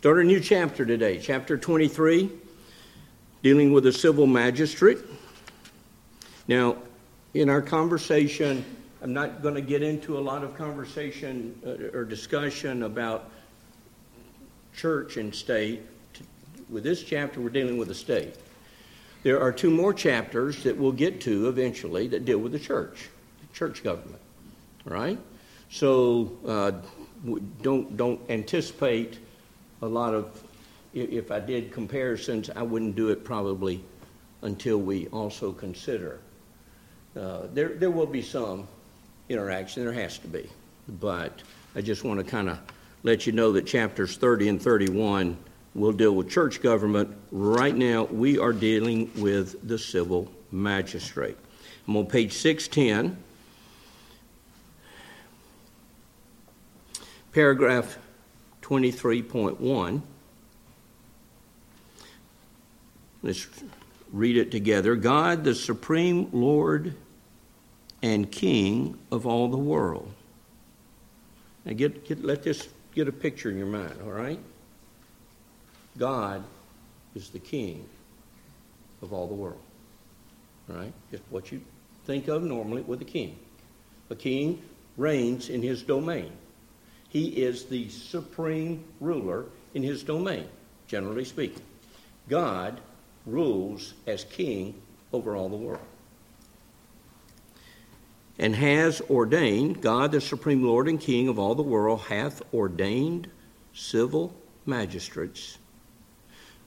Start a new chapter today, chapter 23, dealing with a civil magistrate. Now, in our conversation, I'm not going to get into a lot of conversation uh, or discussion about church and state. With this chapter, we're dealing with the state. There are two more chapters that we'll get to eventually that deal with the church, church government. All right? So uh, don't, don't anticipate a lot of, if I did comparisons, I wouldn't do it probably until we also consider. Uh, there, there will be some interaction, there has to be, but I just want to kind of let you know that chapters 30 and 31 will deal with church government. Right now, we are dealing with the civil magistrate. I'm on page 610, paragraph 23.1. Let's read it together. God, the supreme Lord and King of all the world. Now, get, get, let this get a picture in your mind, all right? God is the King of all the world. All right? Just what you think of normally with a king. A king reigns in his domain. He is the supreme ruler in his domain, generally speaking. God rules as king over all the world. And has ordained, God, the supreme Lord and King of all the world, hath ordained civil magistrates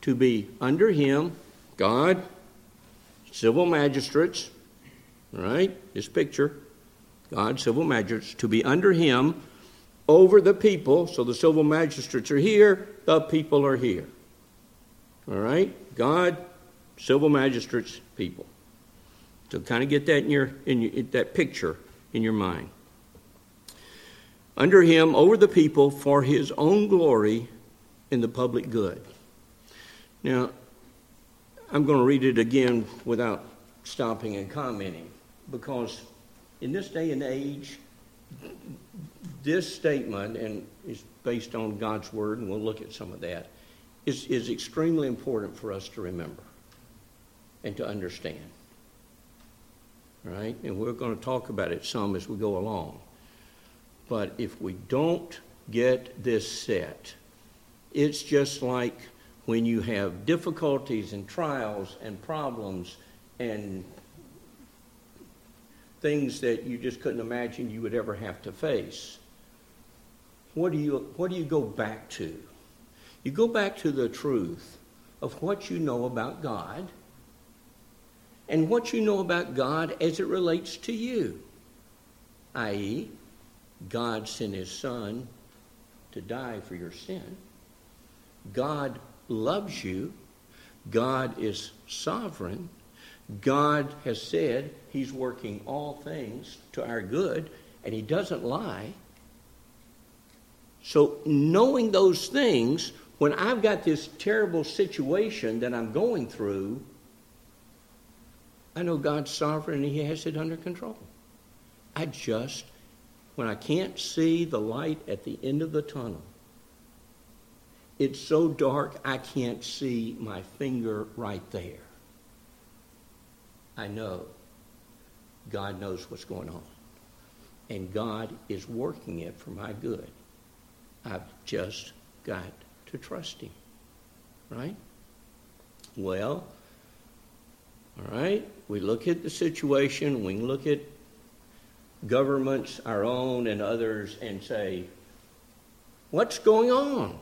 to be under him, God, civil magistrates, right? This picture, God, civil magistrates, to be under him over the people. So the civil magistrates are here, the people are here. All right? God, civil magistrates, people. So kind of get that in your in your, that picture in your mind. Under him, over the people, for his own glory and the public good. Now, I'm going to read it again without stopping and commenting because in this day and age, this statement, and is based on God's Word, and we'll look at some of that, is, is extremely important for us to remember and to understand. Right? And we're going to talk about it some as we go along. But if we don't get this set, it's just like when you have difficulties and trials and problems and things that you just couldn't imagine you would ever have to face. What do you, what do you go back to? You go back to the truth of what you know about God and what you know about God as it relates to you, i.e., God sent his Son to die for your sin. God loves you. God is sovereign. God has said He's working all things to our good, and He doesn't lie. So, knowing those things, when I've got this terrible situation that I'm going through, I know God's sovereign and He has it under control. I just, when I can't see the light at the end of the tunnel, it's so dark I can't see my finger right there. I know God knows what's going on. And God is working it for my good. I've just got to trust Him. Right? Well, all right, we look at the situation, we look at governments, our own and others, and say, what's going on?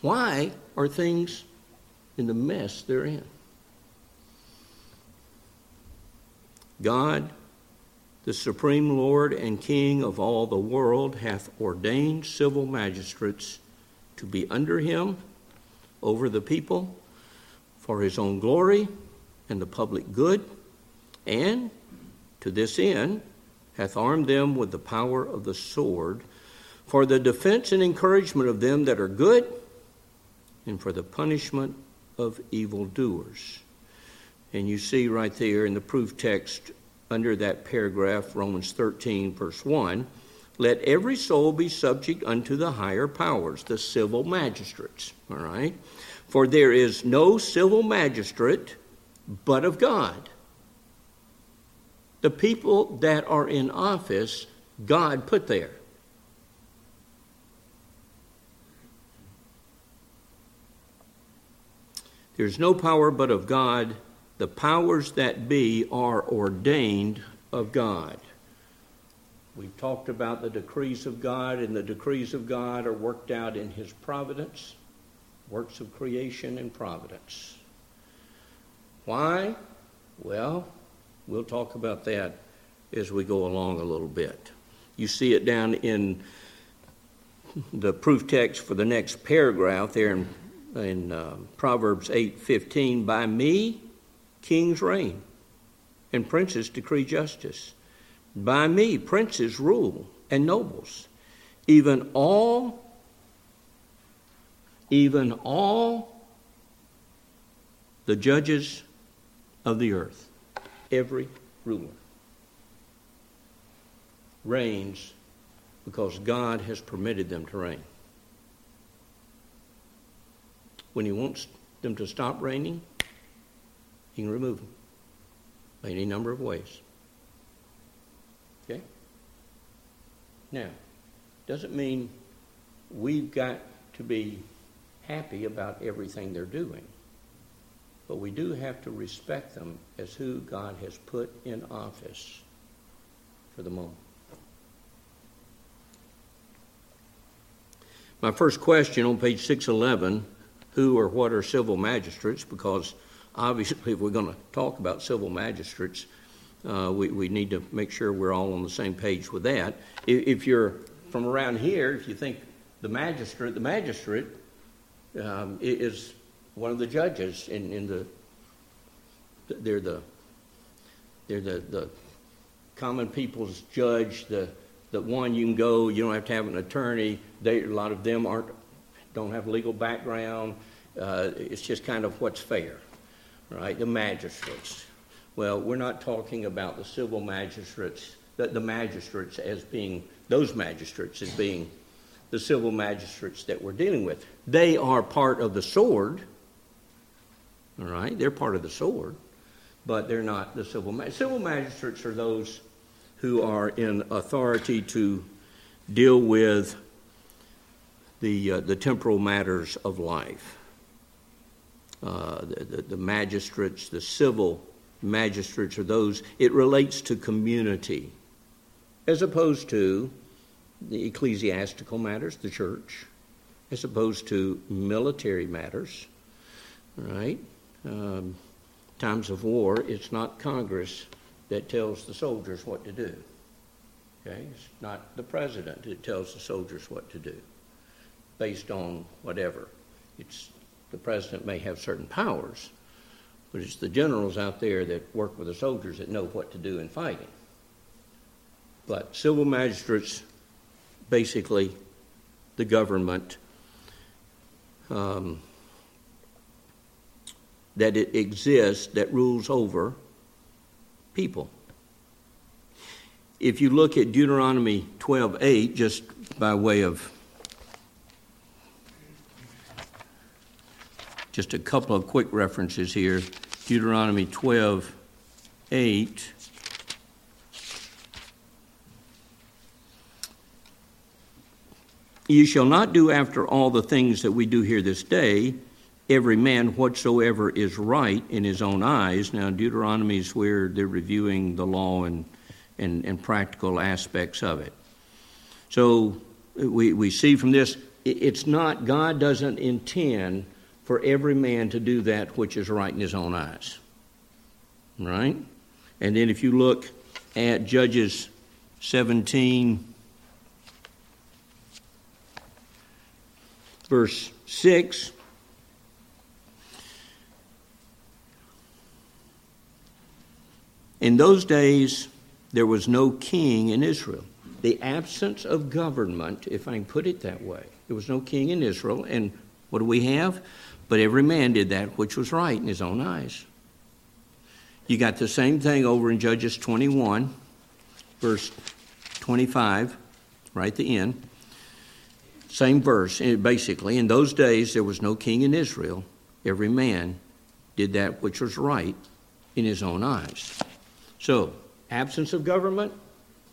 Why are things in the mess they're in? God, the supreme Lord and King of all the world, hath ordained civil magistrates to be under him over the people for his own glory and the public good, and to this end hath armed them with the power of the sword for the defense and encouragement of them that are good and for the punishment of evildoers. And you see right there in the proof text under that paragraph, Romans 13, verse 1, let every soul be subject unto the higher powers, the civil magistrates. All right? For there is no civil magistrate but of God. The people that are in office, God put there. There's no power but of God. The powers that be are ordained of God. We've talked about the decrees of God, and the decrees of God are worked out in His providence, works of creation and providence. Why? Well, we'll talk about that as we go along a little bit. You see it down in the proof text for the next paragraph there in, in uh, Proverbs 8:15. By me, kings reign, and princes decree justice. By me, princes rule and nobles, even all, even all the judges of the earth, every ruler reigns because God has permitted them to reign. When He wants them to stop reigning, He can remove them any number of ways. Okay? Now, doesn't mean we've got to be happy about everything they're doing. But we do have to respect them as who God has put in office for the moment. My first question on page 611 who or what are civil magistrates? Because obviously, if we're going to talk about civil magistrates, uh, we, we need to make sure we're all on the same page with that. If, if you're from around here, if you think the magistrate, the magistrate um, is one of the judges in, in the, they're the, they're the, the common people's judge, the, the one you can go, you don't have to have an attorney. They, a lot of them aren't, don't have legal background. Uh, it's just kind of what's fair, right? The magistrates. Well, we're not talking about the civil magistrates, the, the magistrates as being, those magistrates as being the civil magistrates that we're dealing with. They are part of the sword, all right? They're part of the sword, but they're not the civil magistrates. Civil magistrates are those who are in authority to deal with the, uh, the temporal matters of life. Uh, the, the, the magistrates, the civil magistrates are those, it relates to community, as opposed to the ecclesiastical matters, the church, as opposed to military matters, right? Um, times of war, it's not Congress that tells the soldiers what to do. Okay? It's not the president that tells the soldiers what to do based on whatever. It's the president may have certain powers, but it's the generals out there that work with the soldiers that know what to do in fighting. But civil magistrates, basically, the government, um, that it exists that rules over people. If you look at Deuteronomy 12:8, just by way of just a couple of quick references here. Deuteronomy 12, 8. You shall not do after all the things that we do here this day, every man whatsoever is right in his own eyes. Now, Deuteronomy is where they're reviewing the law and, and, and practical aspects of it. So we, we see from this, it's not, God doesn't intend for every man to do that which is right in his own eyes. Right? And then if you look at Judges 17, verse 6, in those days there was no king in Israel. The absence of government, if I can put it that way, there was no king in Israel. And what do we have? But every man did that which was right in his own eyes. You got the same thing over in Judges 21, verse 25. right at the end. Same verse, eh, basically. In those days, there was no king in Israel. Every man did that which was right in his own eyes. So, absence of government,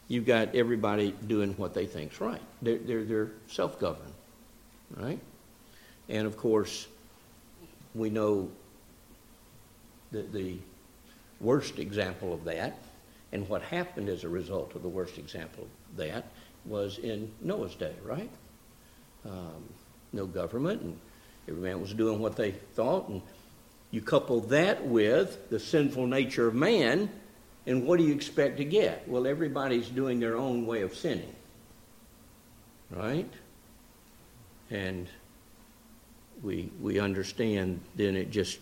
you've got everybody doing what they think's right. They're, they're, they're self-governed, right? And of course, we know that the worst example of that and what happened as a result of the worst example of that was in Noah's day, right? Um, no government, and every man was doing what they thought. And you couple that with the sinful nature of man, and what do you expect to get? Well, everybody's doing their own way of sinning, right? And we we understand then it just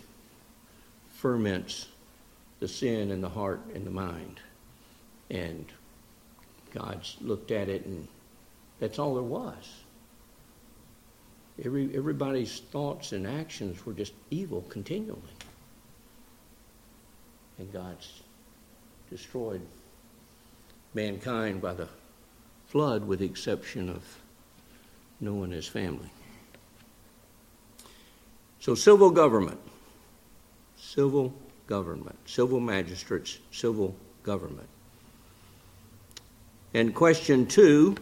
ferments the sin in the heart and the mind. And God's looked at it, and that's all there was. Every, everybody's thoughts and actions were just evil continually. And God's destroyed mankind by the flood, with the exception of Noah and his family. So, civil government, civil government, civil magistrates, civil government. And question two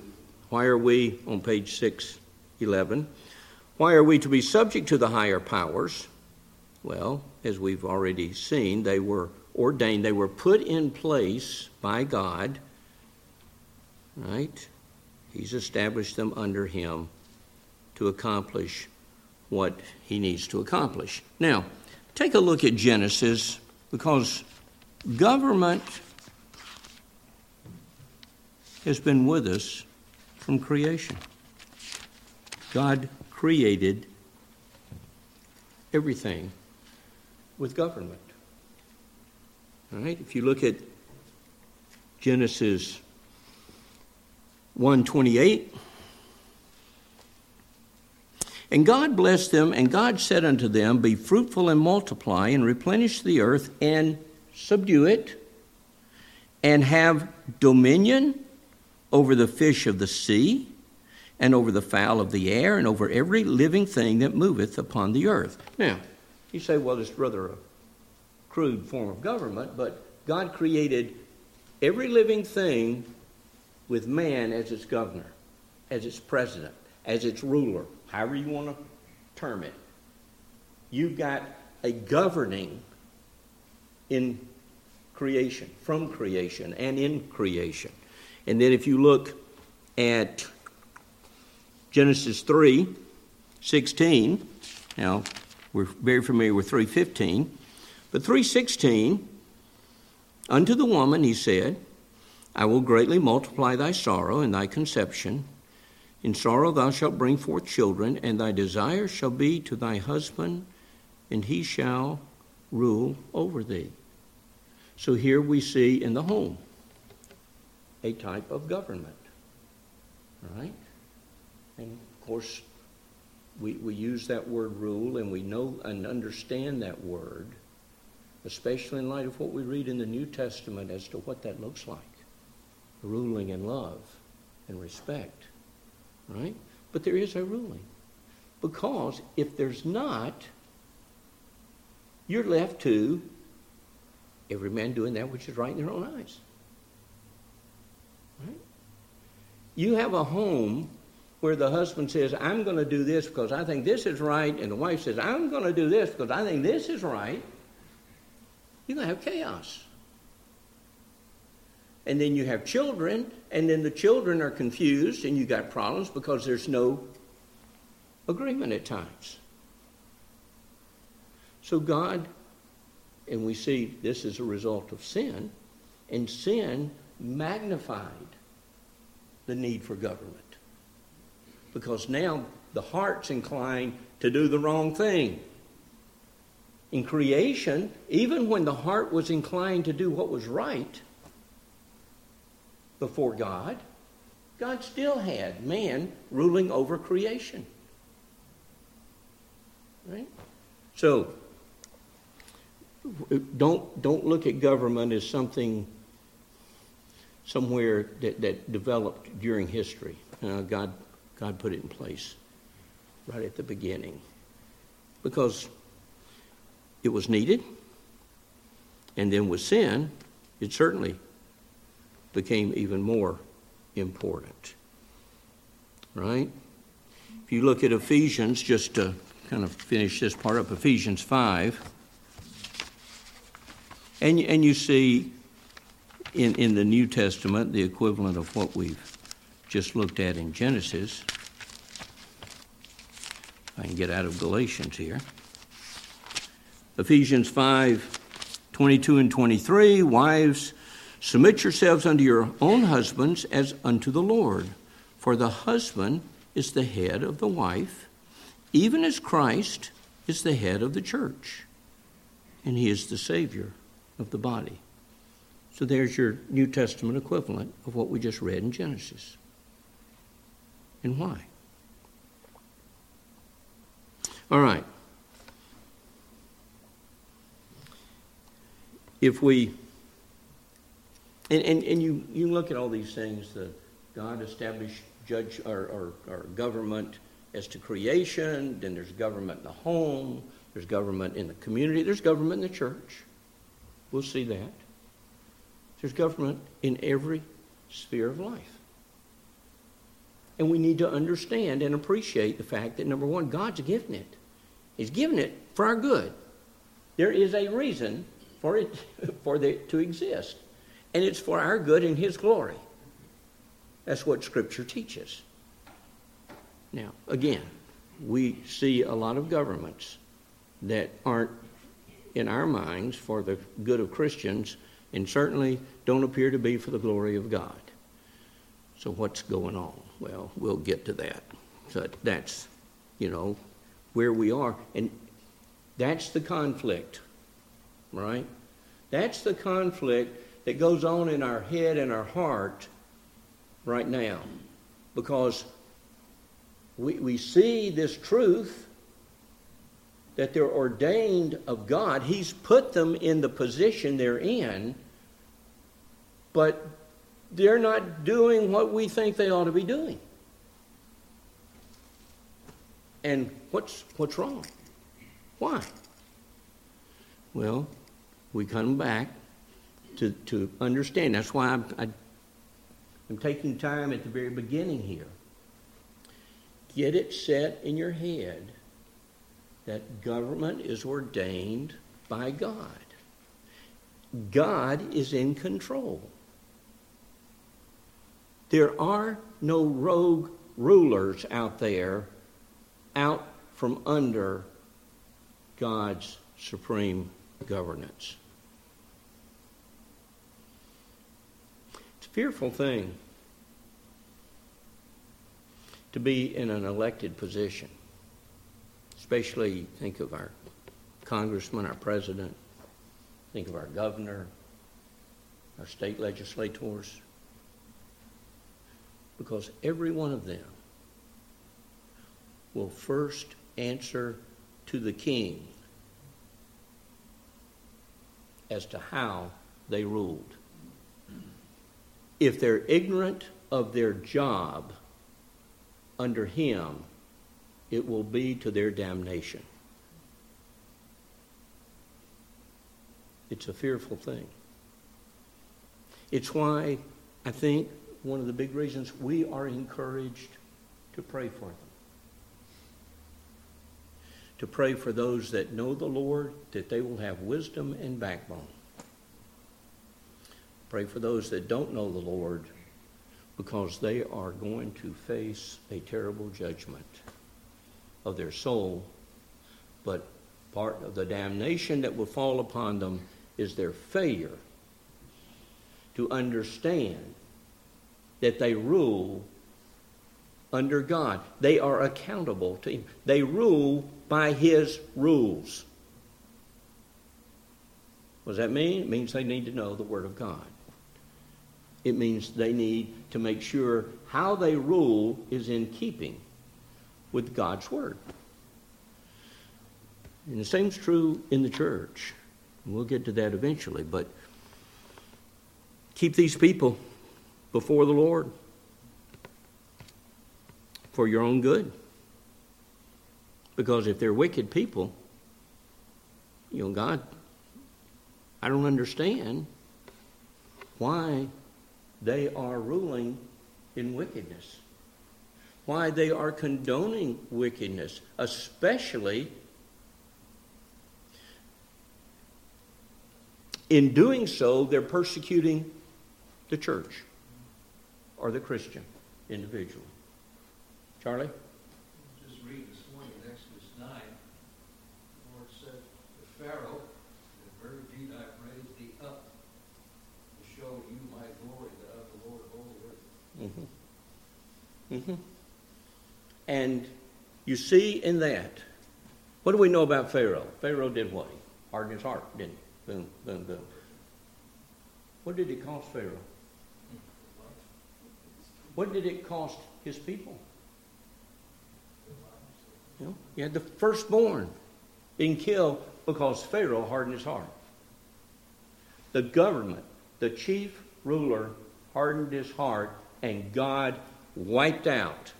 why are we, on page 611, why are we to be subject to the higher powers? Well, as we've already seen, they were ordained, they were put in place by God, right? He's established them under Him to accomplish what He needs to accomplish. Now, take a look at Genesis because government has been with us from creation. God created everything with government. All right? If you look at Genesis 128, and God blessed them, and God said unto them, Be fruitful and multiply, and replenish the earth, and subdue it, and have dominion over the fish of the sea, and over the fowl of the air, and over every living thing that moveth upon the earth. Now, you say, well, it's rather a crude form of government, but God created every living thing with man as its governor, as its president, as its ruler, however you want to term it. You've got a governing in creation, from creation, and in creation. And then if you look at Genesis 3 16, now we're very familiar with 315, but 316, unto the woman he said, I will greatly multiply thy sorrow and thy conception. In sorrow thou shalt bring forth children, and thy desire shall be to thy husband, and he shall rule over thee. So here we see in the home a type of government. Right? And of course, we, we use that word rule and we know and understand that word, especially in light of what we read in the New Testament as to what that looks like ruling in love and respect. Right? But there is a ruling. Because if there's not, you're left to every man doing that which is right in their own eyes. Right? You have a home where the husband says, I'm going to do this because I think this is right, and the wife says, I'm going to do this because I think this is right, you're going to have chaos. And then you have children, and then the children are confused, and you got problems because there's no agreement at times. So God, and we see this is a result of sin, and sin magnified the need for government. Because now the heart's inclined to do the wrong thing. In creation, even when the heart was inclined to do what was right before God, God still had man ruling over creation. Right? So, don't, don't look at government as something somewhere that, that developed during history. Uh, God, God put it in place right at the beginning because it was needed. And then with sin, it certainly became even more important. Right? If you look at Ephesians, just to kind of finish this part up, Ephesians 5, and, and you see in, in the New Testament the equivalent of what we've just looked at in Genesis. I can get out of Galatians here. Ephesians 5 22 and 23 Wives, submit yourselves unto your own husbands as unto the Lord. For the husband is the head of the wife, even as Christ is the head of the church, and he is the Savior of the body. So there's your New Testament equivalent of what we just read in Genesis. And why? All right. If we, and, and, and you, you look at all these things, that God established judge or, or, or government as to creation, then there's government in the home, there's government in the community, there's government in the church. We'll see that. There's government in every sphere of life. And we need to understand and appreciate the fact that, number one, God's given it. He's given it for our good. There is a reason for it, for it to exist. And it's for our good and His glory. That's what Scripture teaches. Now, again, we see a lot of governments that aren't, in our minds, for the good of Christians, and certainly don't appear to be for the glory of God. So, what's going on? Well, we'll get to that. So, that's, you know, where we are. And that's the conflict, right? That's the conflict that goes on in our head and our heart right now. Because we, we see this truth that they're ordained of God. He's put them in the position they're in but they're not doing what we think they ought to be doing. And what's, what's wrong? Why? Well, we come back to, to understand. That's why I'm, I, am i am taking time at the very beginning here. Get it set in your head that government is ordained by God. God is in control. There are no rogue rulers out there out from under God's supreme governance. It's a fearful thing to be in an elected position, especially think of our congressman, our president, think of our governor, our state legislators because every one of them will first answer to the king as to how they ruled. If they're ignorant of their job under him, it will be to their damnation. It's a fearful thing. It's why I think one of the big reasons we are encouraged to pray for them. To pray for those that know the Lord, that they will have wisdom and backbone. Pray for those that don't know the Lord, because they are going to face a terrible judgment of their soul. But part of the damnation that will fall upon them is their failure to understand that they rule under God. They are accountable to Him. They rule by His rules. What does that mean? It means they need to know the Word of God. It means they need to make sure how they rule is in keeping with God's Word. And the same is true in the church. We'll get to that eventually, but keep these people before the Lord. for your own good. Because if they're wicked people, you know, God, I don't understand why they are ruling in wickedness, why they are condoning wickedness, especially in doing so, they're persecuting the church or the Christian individual. Charlie? Just read this morning in Exodus 9, the Lord said to Pharaoh, The very deed I've raised thee up to show you my glory, that I'm the Lord of all the earth. Mm-hmm. Mm-hmm. And you see in that, what do we know about Pharaoh? Pharaoh did what? He hardened his heart, didn't he? Boom, boom, boom. What did it cost Pharaoh? What did it cost his people? You, know, you had the firstborn being killed because Pharaoh hardened his heart. The government, the chief ruler, hardened his heart, and God wiped out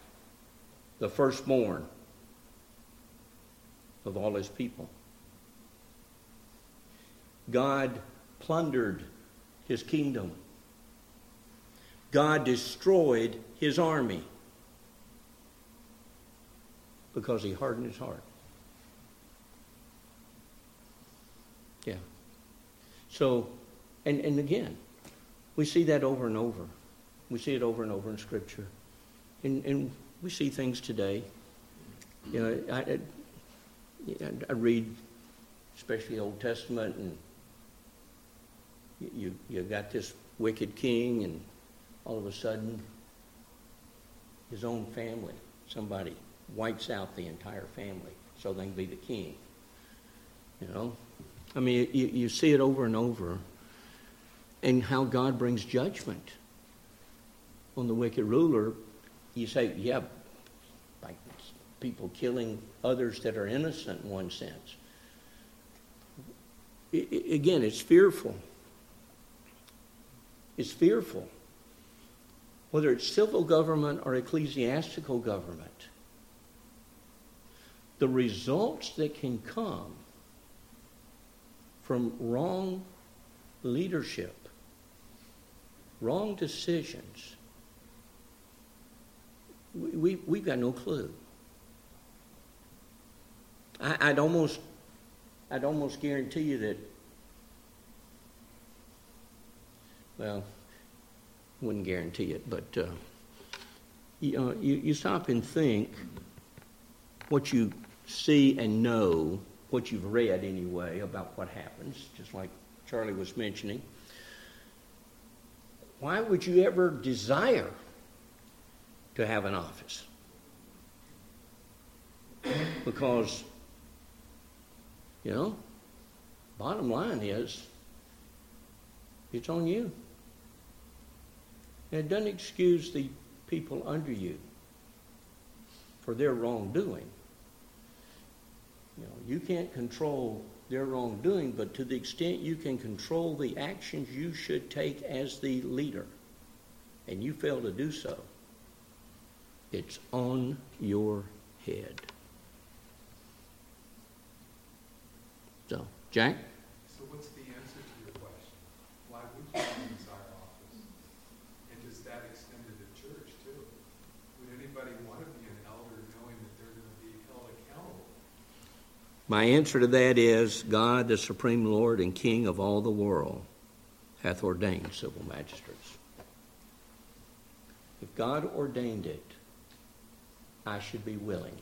the firstborn of all his people. God plundered his kingdom. God destroyed his army because he hardened his heart. Yeah. So, and, and again, we see that over and over. We see it over and over in Scripture. And, and we see things today. You know, I, I, I read, especially the Old Testament, and you, you got this wicked king, and all of a sudden, his own family, somebody wipes out the entire family so they can be the king. You know? I mean, you, you see it over and over, and how God brings judgment on the wicked ruler. You say, yeah, like people killing others that are innocent in one sense. Again, it's fearful. It's fearful. Whether it's civil government or ecclesiastical government the results that can come from wrong leadership, wrong decisions, we, we, have got no clue. I, would almost, I'd almost guarantee you that, well, wouldn't guarantee it, but uh, you, uh, you, you stop and think what you see and know what you've read anyway about what happens, just like Charlie was mentioning. Why would you ever desire to have an office? Because, you know, bottom line is it's on you. And it doesn't excuse the people under you for their wrongdoing. You know, you can't control their wrongdoing, but to the extent you can control the actions you should take as the leader, and you fail to do so, it's on your head. So, Jack? So, what's the answer to your question? Why would you desire office? And does that extend to the church, too? Would anybody want to be an elder knowing that they're going to be held accountable? My answer to that is God, the supreme Lord and King of all the world, hath ordained civil magistrates. If God ordained it, I should be willing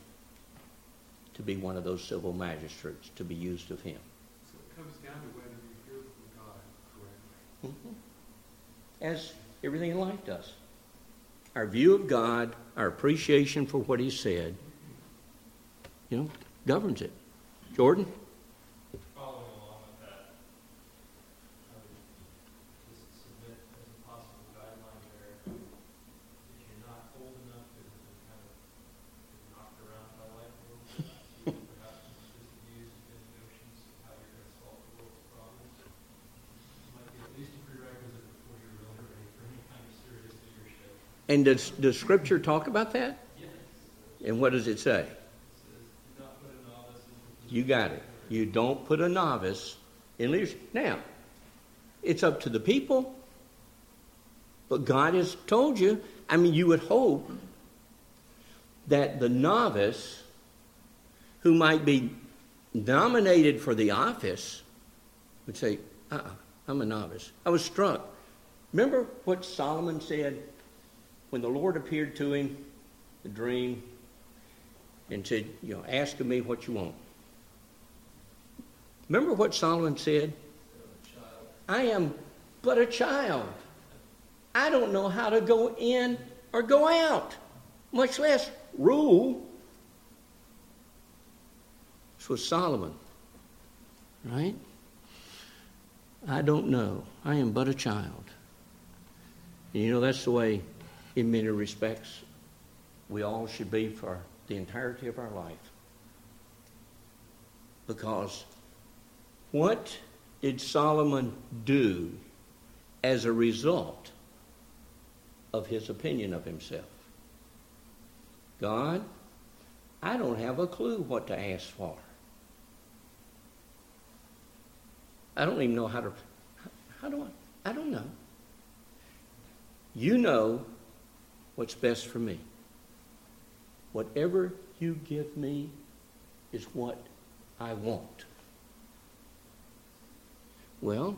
to be one of those civil magistrates to be used of Him. So it comes down to whether you hear from God correctly. Mm-hmm. As everything in life does. Our view of God, our appreciation for what He said, you know, governs it. Jordan? Following along with that, I would just submit as a possible guideline there, if you're not old enough to have been kind of knocked around by life a little bit, you perhaps just use any notions of how you're going to solve the world's problems. It might be at least a prerequisite before you're really ready for any kind of serious leadership. And does, does Scripture talk about that? And what does it say? It says, do not put a novice into You got it. You don't put a novice in leadership. Now, it's up to the people. But God has told you, I mean, you would hope that the novice who might be nominated for the office would say, uh uh-uh, I'm a novice. I was struck. Remember what Solomon said when the Lord appeared to him, the dream, and said, You know, ask of me what you want. Remember what Solomon said? I am but a child. I don't know how to go in or go out, much less rule. This was Solomon, right? I don't know. I am but a child. And you know, that's the way, in many respects, we all should be for the entirety of our life. Because what did Solomon do as a result of his opinion of himself? God, I don't have a clue what to ask for. I don't even know how to. How do I? I don't know. You know what's best for me. Whatever you give me is what I want. Well,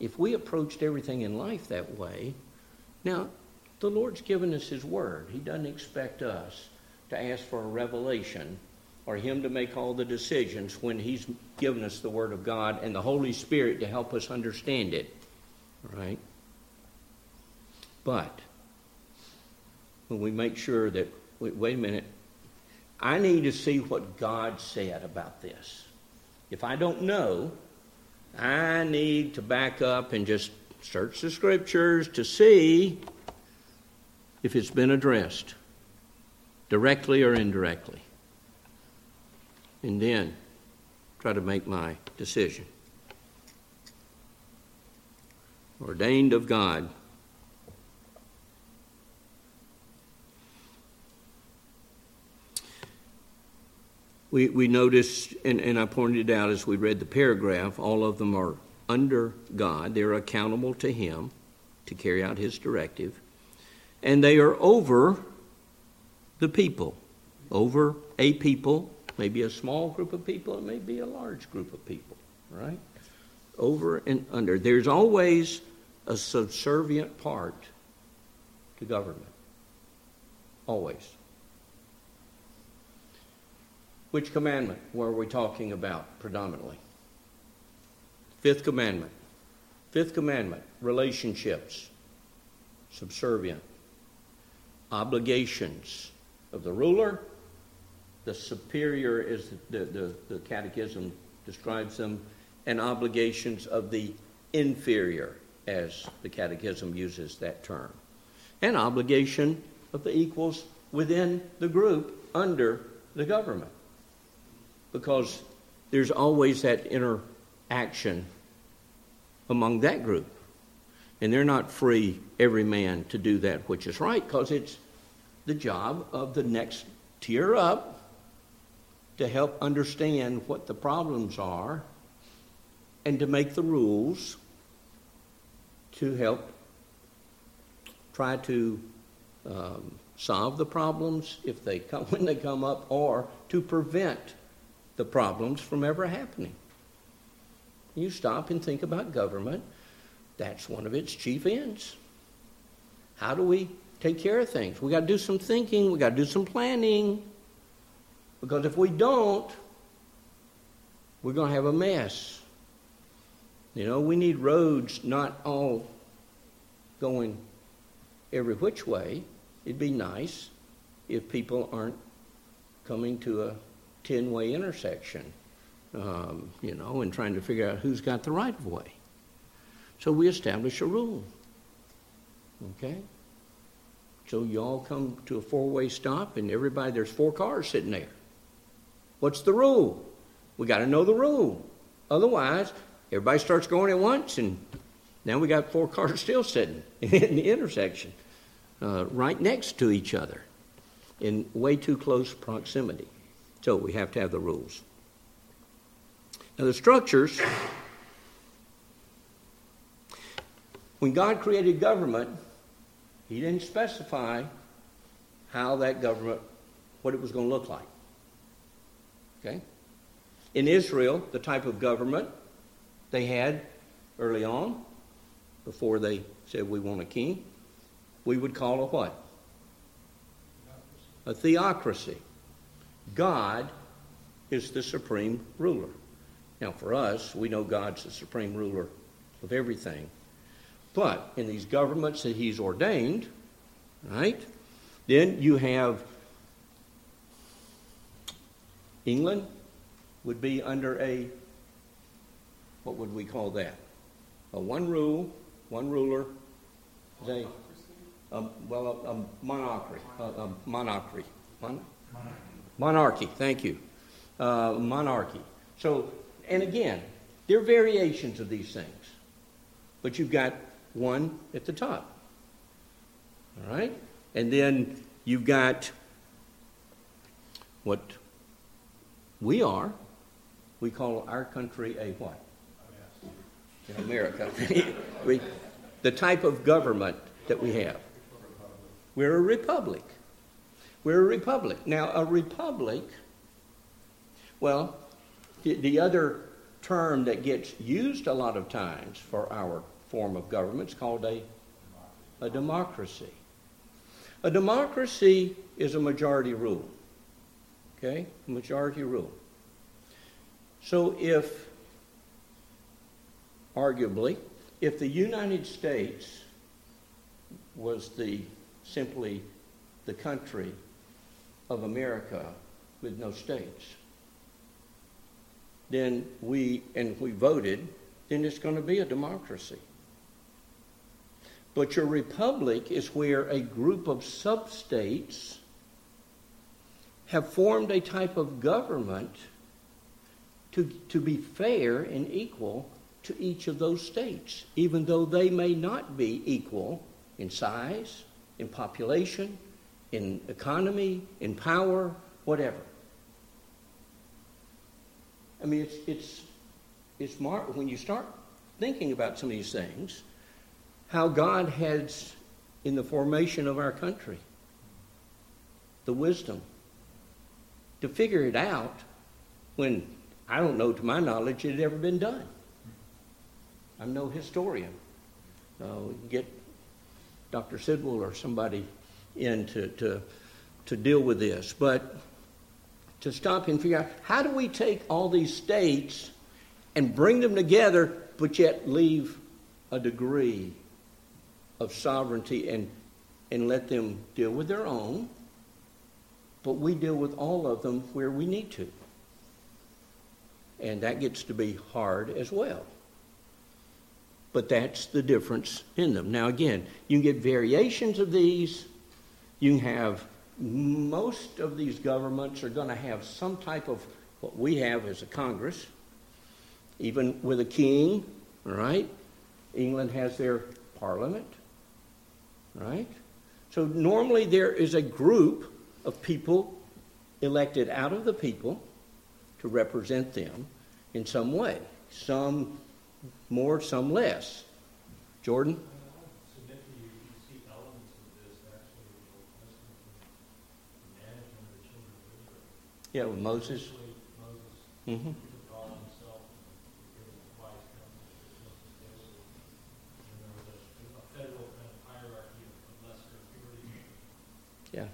if we approached everything in life that way, now the Lord's given us His Word. He doesn't expect us to ask for a revelation or Him to make all the decisions when He's given us the Word of God and the Holy Spirit to help us understand it. Right? But when we make sure that, wait, wait a minute, I need to see what God said about this. If I don't know, I need to back up and just search the scriptures to see if it's been addressed directly or indirectly. And then try to make my decision. Ordained of God. We, we noticed, and, and I pointed out as we read the paragraph, all of them are under God. They're accountable to Him to carry out His directive. And they are over the people, over a people, maybe a small group of people, it may be a large group of people, right? Over and under. There's always a subservient part to government. Always. Which commandment were we talking about predominantly? Fifth commandment. Fifth commandment relationships, subservient, obligations of the ruler. The superior, is the, the, the catechism describes them, and obligations of the inferior, as the catechism uses that term. And obligation of the equals within the group under the government. Because there's always that interaction among that group. And they're not free, every man, to do that which is right, because it's the job of the next tier up to help understand what the problems are and to make the rules to help try to um, solve the problems if they come when they come up or to prevent the problems from ever happening. You stop and think about government, that's one of its chief ends. How do we take care of things? We got to do some thinking, we got to do some planning. Because if we don't, we're going to have a mess. You know, we need roads not all going every which way. It'd be nice if people aren't coming to a 10 way intersection, um, you know, and trying to figure out who's got the right of way. So we establish a rule. Okay? So you all come to a four way stop, and everybody, there's four cars sitting there. What's the rule? We got to know the rule. Otherwise, everybody starts going at once, and now we got four cars still sitting in the intersection, uh, right next to each other. in way too close proximity. So we have to have the rules. Now, the structures, when God created government, He didn't specify how that government, what it was going to look like. Okay? In Israel, the type of government they had early on, before they said we want a king, we would call a what? A theocracy. God is the supreme ruler. Now, for us, we know God's the supreme ruler of everything. But in these governments that He's ordained, right, then you have England would be under a, what would we call that? A one rule, one ruler, they, um, well, a, a monarchy, a, a monarchy, Mon- monarchy. Monarchy, thank you, uh, monarchy. So, and again, there are variations of these things, but you've got one at the top. All right, and then you've got what we are. We call our country a what? In America, we, the type of government that we have. We're a republic. We're a republic. Now, a republic, well, the, the other term that gets used a lot of times for our form of government is called a, a democracy. A democracy is a majority rule. Okay? Majority rule. So if, arguably, if the United States was the simply the country of America with no states, then we, and we voted, then it's going to be a democracy. But your republic is where a group of substates have formed a type of government to, to be fair and equal to each of those states, even though they may not be equal in size, in population, in economy, in power, whatever. I mean, it's, it's, it's mar- when you start thinking about some of these things, how God has, in the formation of our country, the wisdom to figure it out when I don't know, to my knowledge, it had ever been done. I'm no historian. Uh, get Dr. Sidwell or somebody in to, to, to deal with this. But to stop and figure out how do we take all these states and bring them together, but yet leave a degree of sovereignty and, and let them deal with their own, but we deal with all of them where we need to. And that gets to be hard as well. But that's the difference in them. Now, again, you can get variations of these. You have most of these governments are going to have some type of what we have as a Congress, even with a king, right? England has their parliament, right? So normally there is a group of people elected out of the people to represent them in some way. Some more, some less. Jordan? submit to you, you see elements of this actually in the Old Testament, in the management of the children of Israel. Yeah, with Moses. Mm-hmm. took all himself and gave him wise counsel to Moses Joseph. And there was a, a federal kind of hierarchy of of lesser authority. Yeah.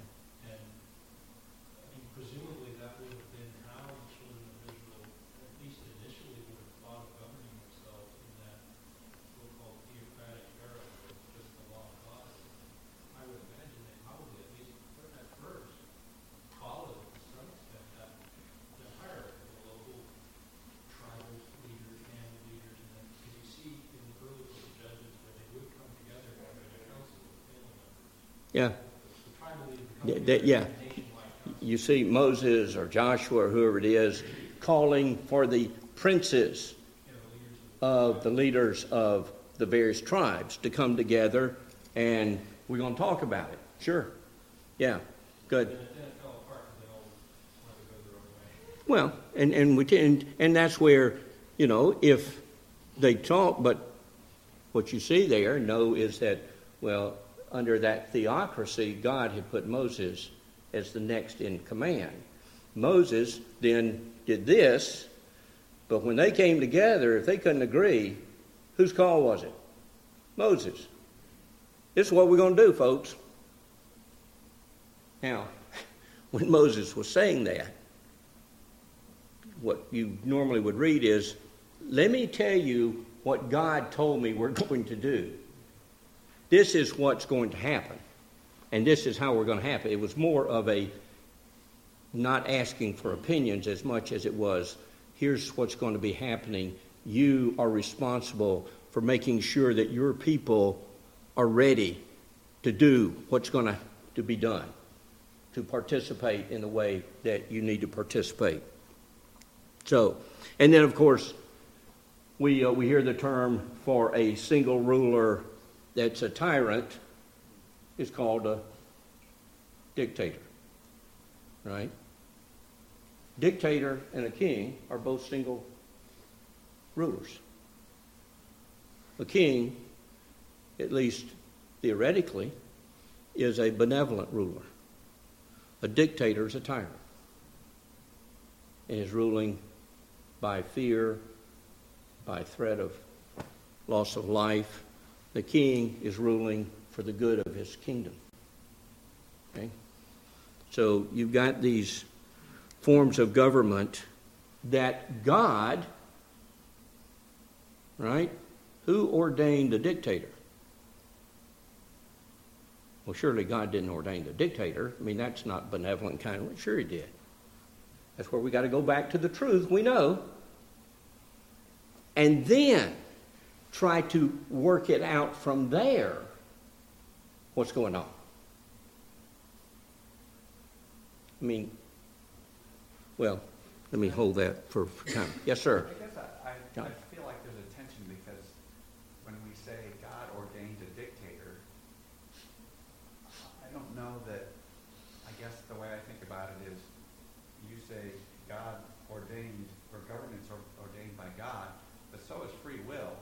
And, I mean, presumably that would have been how the children of Israel, at least initially, would have thought of governing themselves in that so-called theocratic era, where it's just the law of God. I would imagine they probably, at least at first, followed to some extent that, the hierarchy, the local tribal leaders, family leaders, and then, because you see in the early book of Judges where they would come together and have a council of family members. Yeah. Yeah. You see Moses or Joshua or whoever it is calling for the princes of the leaders of the various tribes to come together and we're going to talk about it. Sure. Yeah. Good. Well, and, and we and, and that's where, you know, if they talk, but what you see there, no, is that, well, under that theocracy, God had put Moses as the next in command. Moses then did this, but when they came together, if they couldn't agree, whose call was it? Moses. This is what we're going to do, folks. Now, when Moses was saying that, what you normally would read is, let me tell you what God told me we're going to do. This is what's going to happen. And this is how we're going to happen. It was more of a not asking for opinions as much as it was here's what's going to be happening. You are responsible for making sure that your people are ready to do what's going to, to be done, to participate in the way that you need to participate. So, and then of course, we, uh, we hear the term for a single ruler that's a tyrant is called a dictator, right? Dictator and a king are both single rulers. A king, at least theoretically, is a benevolent ruler. A dictator is a tyrant and is ruling by fear, by threat of loss of life. The king is ruling for the good of his kingdom. Okay? So you've got these forms of government that God, right? Who ordained the dictator? Well, surely God didn't ordain the dictator. I mean, that's not benevolent kind of. Sure, He did. That's where we got to go back to the truth we know. And then try to work it out from there what's going on. I mean, well, let me hold that for time. Yes, sir. I guess I, I. I feel like there's a tension because when we say God ordained a dictator, I don't know that, I guess the way I think about it is, you say God ordained, or governance or- ordained by God, but so is free will.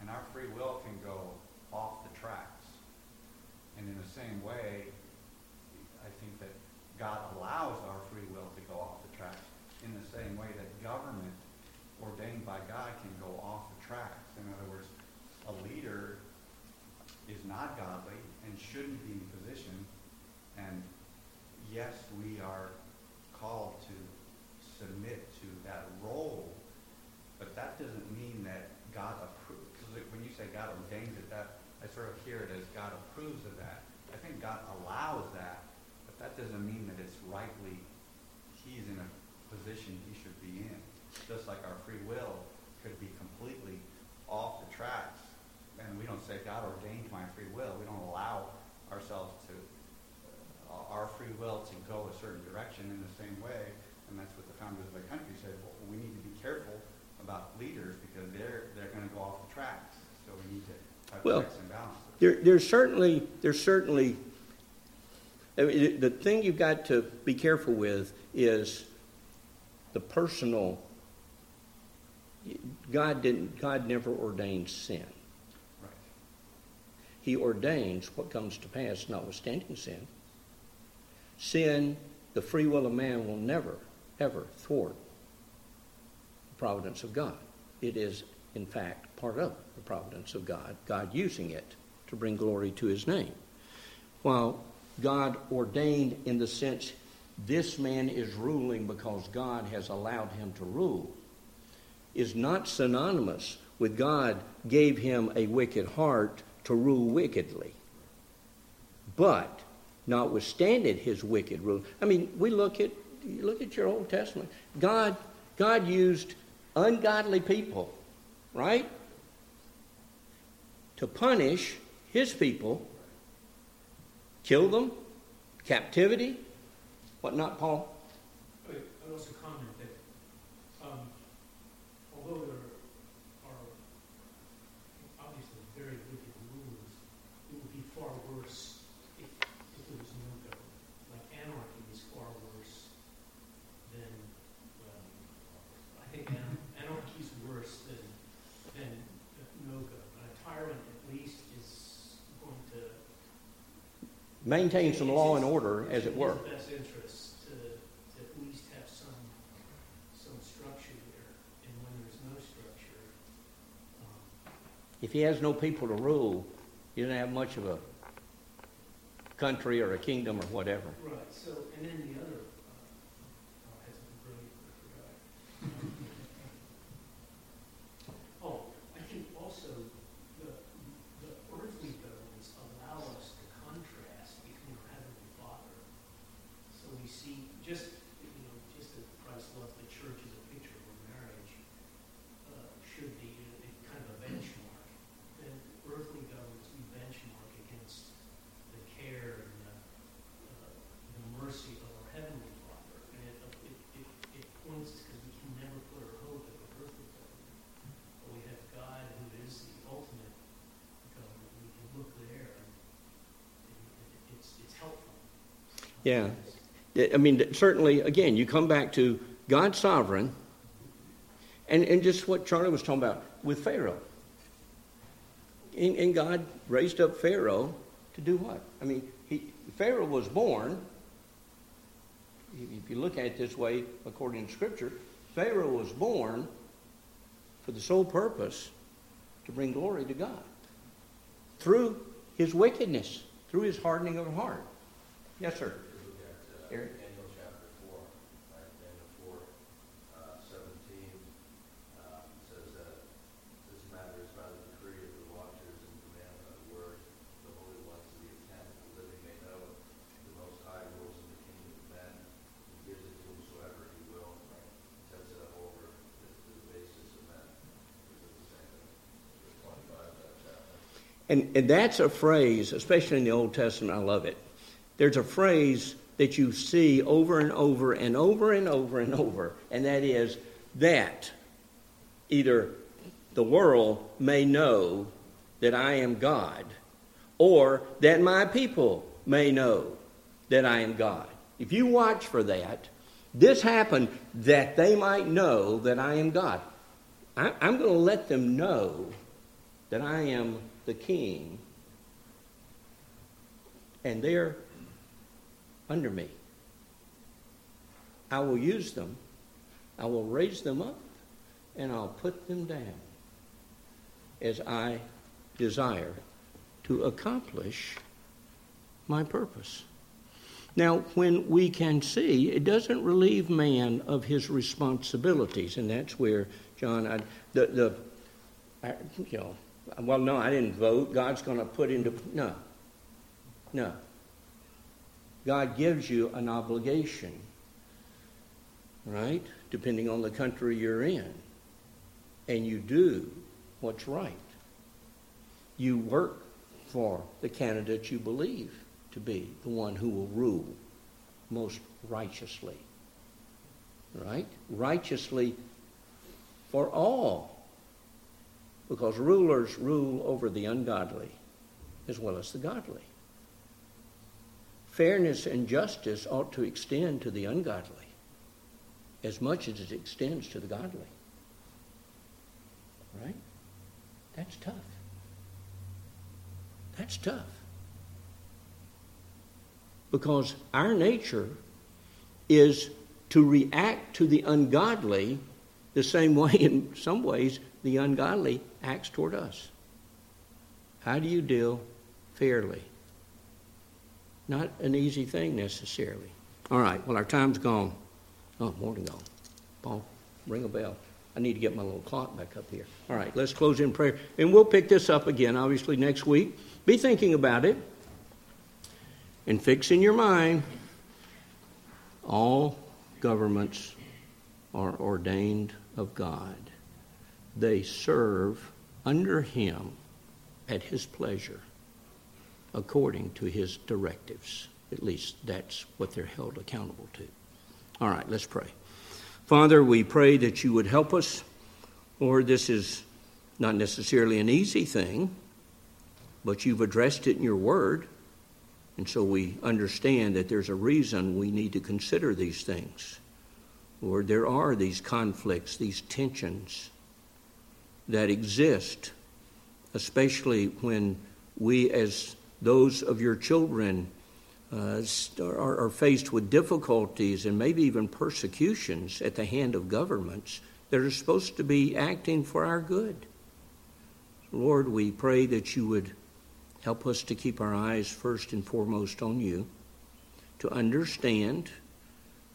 And our free will can go off the tracks. And in the same way, I think that God allows our free will to go off the tracks in the same way that government ordained by God can go off the tracks. In other words, a leader is not godly and shouldn't be in position. And yes, we are called to submit to that role, but that doesn't mean that God approves. Because when you say God ordains it, that I sort of hear it as God approves of that. I think God allows that, but that doesn't mean that it's rightly He's in a position He should be in. Just like our free will could be completely off the tracks, and we don't say God ordained my free will. We don't allow ourselves to uh, our free will to go a certain direction in the same way, and that's what the founders of the country said. Well, we need to be careful about leaders because they're they're going to go off the tracks. So we need to have Well, checks and balances. There, there's certainly, there's certainly, I mean, the thing you've got to be careful with is the personal. God didn't. God never ordained sin. He ordains what comes to pass, notwithstanding sin. Sin, the free will of man, will never, ever thwart the providence of God. It is, in fact, part of the providence of God, God using it to bring glory to his name. While God ordained in the sense this man is ruling because God has allowed him to rule, is not synonymous with God gave him a wicked heart to rule wickedly. But notwithstanding his wicked rule, I mean, we look at look at your Old Testament. God God used ungodly people, right? To punish his people, kill them, captivity, whatnot, Paul? But I'd also comment that, um, although there are obviously very wicked rules, it would be far worse if, if there was no government. Like maintain some law and order, as it were. It's in his best interest to, to at least have some, some structure there, and when there's no structure, um, If he has no people to rule, he doesn't have much of a country or a kingdom or whatever. Right, so, and then the other, uh, oh, I had something brilliant, I forgot. Oh, I think also the, the earthly governments allow us to contrast between our heavenly Father. So we see, just, you know, just as Christ loved the church as a picture of a marriage, uh, should be a, a kind of a benchmark. Then earthly governments we benchmark against the care and the, uh, the mercy of our heavenly Father. And it, it, it, it points, because we can never put our hope in the earthly government. But we have God who is the ultimate government. We can look there and, and it's, it's helpful. Yeah. I mean, certainly, again, you come back to God's sovereign, and, and just what Charlie was talking about with Pharaoh. And, and God raised up Pharaoh to do what? I mean, he, Pharaoh was born, if you look at it this way, according to Scripture, Pharaoh was born for the sole purpose to bring glory to God through his wickedness, through his hardening of heart. Yes, sir. If you look at uh, Eric? Daniel chapter four, right, Daniel four, uh, seventeen, uh, says that this matter is by the decree of the watchers and command by the word, the holy ones of the intent, the living may know. The Most High rules in the kingdom of men, and gives it to whomsoever he will, sets it up over the, the basis of men. This is the same thing, verse twenty-five of that chapter. And, and that's a phrase, especially in the Old Testament, I love it. There's a phrase that you see over and over and over and over and over, and that is that either the world may know that I am God, or that my people may know that I am God. If you watch for that, this happened that they might know that I am God. I, I'm going to let them know that I am the king, and they're under me. I will use them, I will raise them up, and I'll put them down as I desire to accomplish my purpose. Now, when we can see, it doesn't relieve man of his responsibilities, and that's where John, I, the, the, I, you know, well, no, I didn't vote. God's going to put into no, no. God gives you an obligation, right? Depending on the country you're in, and you do what's right. You work for the candidate you believe to be the one who will rule most righteously. Right? Righteously for all. Because rulers rule over the ungodly as well as the godly. Fairness and justice ought to extend to the ungodly as much as it extends to the godly. Right? That's tough. That's tough. Because our nature is to react to the ungodly the same way, in some ways, the ungodly acts toward us. How do you deal fairly? Not an easy thing necessarily. All right, well, our time's gone. Oh, more than gone. Paul, ring a bell. I need to get my little clock back up here. All right, let's close in prayer. And we'll pick this up again, obviously, next week. Be thinking about it and fix in your mind all governments are ordained of God. They serve under Him at His pleasure according to His directives. At least that's what they're held accountable to. All right, let's pray. Father, we pray that you would help us. Lord, this is not necessarily an easy thing, but you've addressed it in your word. And so we understand that there's a reason we need to consider these things. Lord, there are these conflicts, these tensions that exist, especially when we, as those of your children, uh, are, are faced with difficulties and maybe even persecutions at the hand of governments that are supposed to be acting for our good. Lord, we pray that you would help us to keep our eyes first and foremost on you, to understand,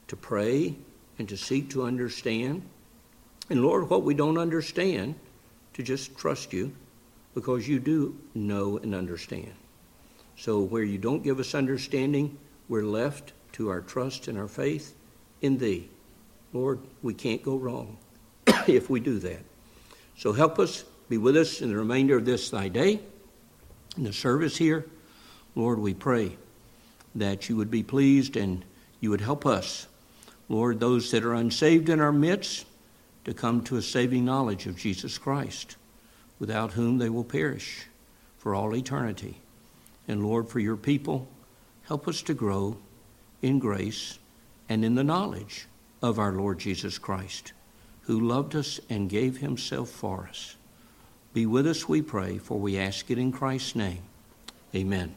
to pray, and to seek to understand. And Lord, what we don't understand, to just trust you because you do know and understand. So where you don't give us understanding, we're left to our trust and our faith in thee. Lord, we can't go wrong if we do that. So help us, be with us in the remainder of this thy day, in the service here. Lord, we pray that you would be pleased and you would help us, Lord, those that are unsaved in our midst, to come to a saving knowledge of Jesus Christ, without whom they will perish for all eternity. And Lord, for your people, help us to grow in grace and in the knowledge of our Lord Jesus Christ, who loved us and gave himself for us. Be with us, we pray, for we ask it in Christ's name. Amen.